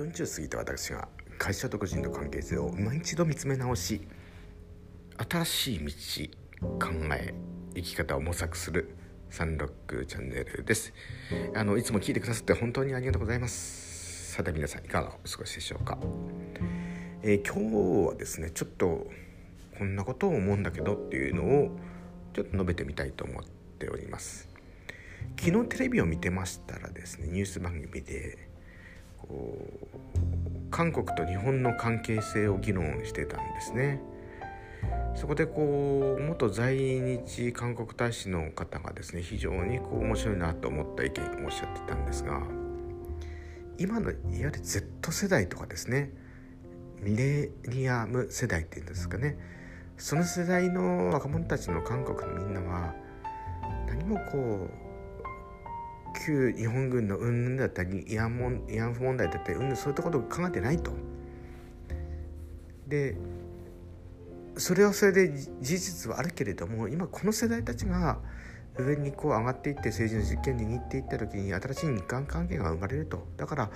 40過ぎた私が会社と個人の関係性を今一度見つめ直し新しい道考え生き方を模索するサンロックチャンネルです。あのいつも聞いてくださって本当にありがとうございます。さて皆さんいかがお過ごしでしょうか、えー、今日はですねちょっとこんなことを思うんだけどっていうのをちょっと述べてみたいと思っております。昨日テレビを見てましたらですねニュース番組で韓国と日本の関係性を議論してたんですね。そこでこう元在日韓国大使の方がですね非常にこう面白いなと思った意見をおっしゃってたんですが今のいわゆる Z 世代とかですねミレニアム世代っていうんですかねその世代の若者たちの韓国のみんなは何もこう旧日本軍の云々だったり慰安問慰安婦問題だったりうんそういったことを考えてないと。でそれはそれで事実はあるけれども今この世代たちが上にこう上がっていって政治の実権握っていった時に新しい日韓関係が生まれるとだから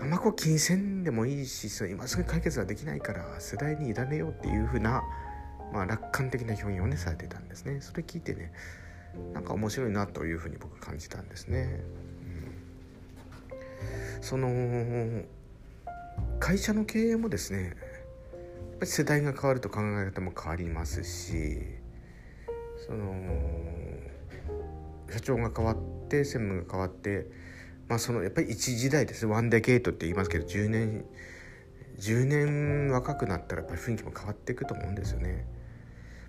あんまこう気にせんでもいいしそ今すぐ解決はできないから世代に委ねようっていうふうな、まあ、楽観的な表現をねされてたんですねそれ聞いてねなんか面白いなというふうに僕感じたんですね。うん、その会社の経営もですねやっぱり世代が変わると考え方も変わりますしその社長が変わって専務が変わってまあそのやっぱり一時代ですねワンデケートって言いますけど10年10年若くなったらやっぱり雰囲気も変わっていくと思うんですよね。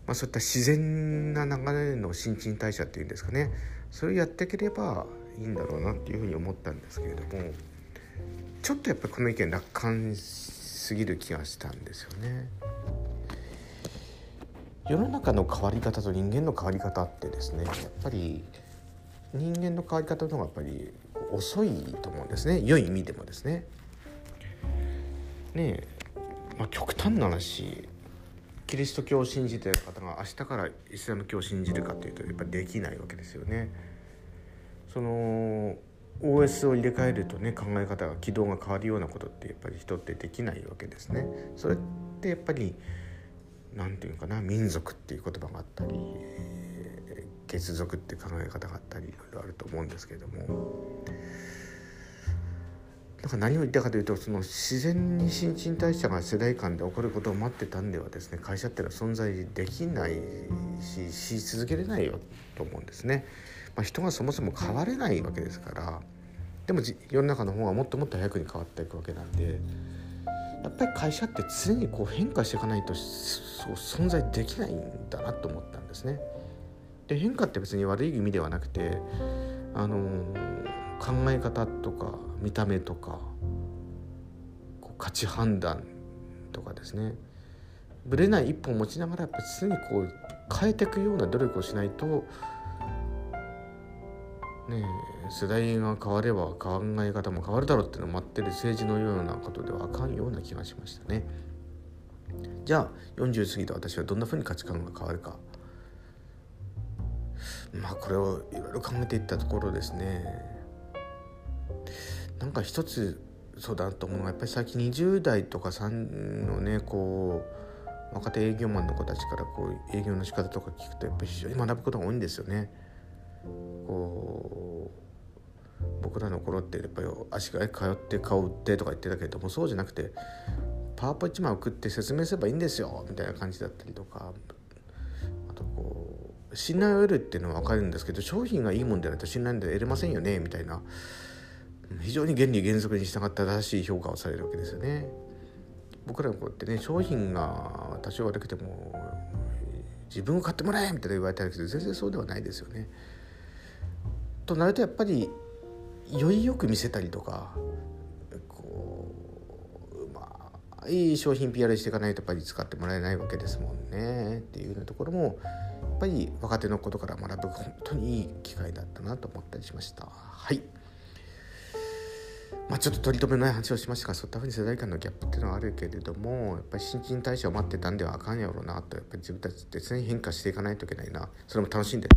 まあ、そういった自然な流れの新陳代謝っていうんですかねそれをやっていければいいんだろうなっていうふうに思ったんですけれどもちょっとやっぱりこの意見楽観すぎる気がしたんですよね。世の中の変わり方と人間の変わり方ってですねやっぱり人間の変わり方の方がやっぱり遅いと思うんですね良い意味でもですね。ねえ、まあ、極端な話キリスト教を信じてる方が明日からイスラム教を信じるかというとやっぱりできないわけですよね。その OS を入れ替えるとね考え方が軌道が変わるようなことってやっぱり人ってできないわけですね。それってやっぱり何て言うかな民族っていう言葉があったり血族って考え方があったりいろいろあると思うんですけれどもだから何を言ったかというとその自然に新陳代謝が世代間で起こることを待ってたんではですね会社っていうのは存在できないしし続けれないよと思うんですね。まあ、人がそもそも変われないわけですからでも世の中の方がもっともっと早くに変わっていくわけなんでやっぱり会社って常にこう変化していかないとそう存在できないんだなと思ったんですね。で変化って別に悪い意味ではなくてあの考え方とか見た目とか価値判断とかですね。ぶれない一歩を持ちながらやっぱ常にこう変えていくような努力をしないとね世代が変われば考え方も変わるだろうっていうのを待ってる政治のようなことではあかんような気がしましたね。じゃあ40過ぎた私はどんなふうに価値観が変わるか。まあこれをいろいろ考えていったところですね。なんか一つそうだと思うのがやっぱり最近20代とか3のねこう若手営業マンの子たちからこう営業の仕方とか聞くとやっぱり非常に学ぶことが多いんですよね。こう僕らの頃ってやっぱり足が通って顔売ってとか言ってたけれどもそうじゃなくてパワーポ1枚送って説明すればいいんですよみたいな感じだったりとかあとこう信頼を得るっていうのは分かるんですけど商品がいいもんでないと信頼で得れませんよねみたいな非常に原理原則に従った正しい評価をされるわけですよね。僕らの子ってね商品が多少悪くても自分を買ってもらえみたいな言われたりするけど全然そうではないですよね。となるとやっぱりよりよく見せたりとかこうまあいい商品 PR していかないとやっぱり使ってもらえないわけですもんねっていうようなところもやっぱり若手のことから学ぶ本当にいい機会だったなと思ったりしました。はいまあ、ちょっと取り留めない話をしましたがそういったふうに世代間のギャップっていうのはあるけれどもやっぱり新陳代謝を待ってたんではあかんやろうなとやっぱり自分たちって常に変化していかないといけないな。それも楽しんで。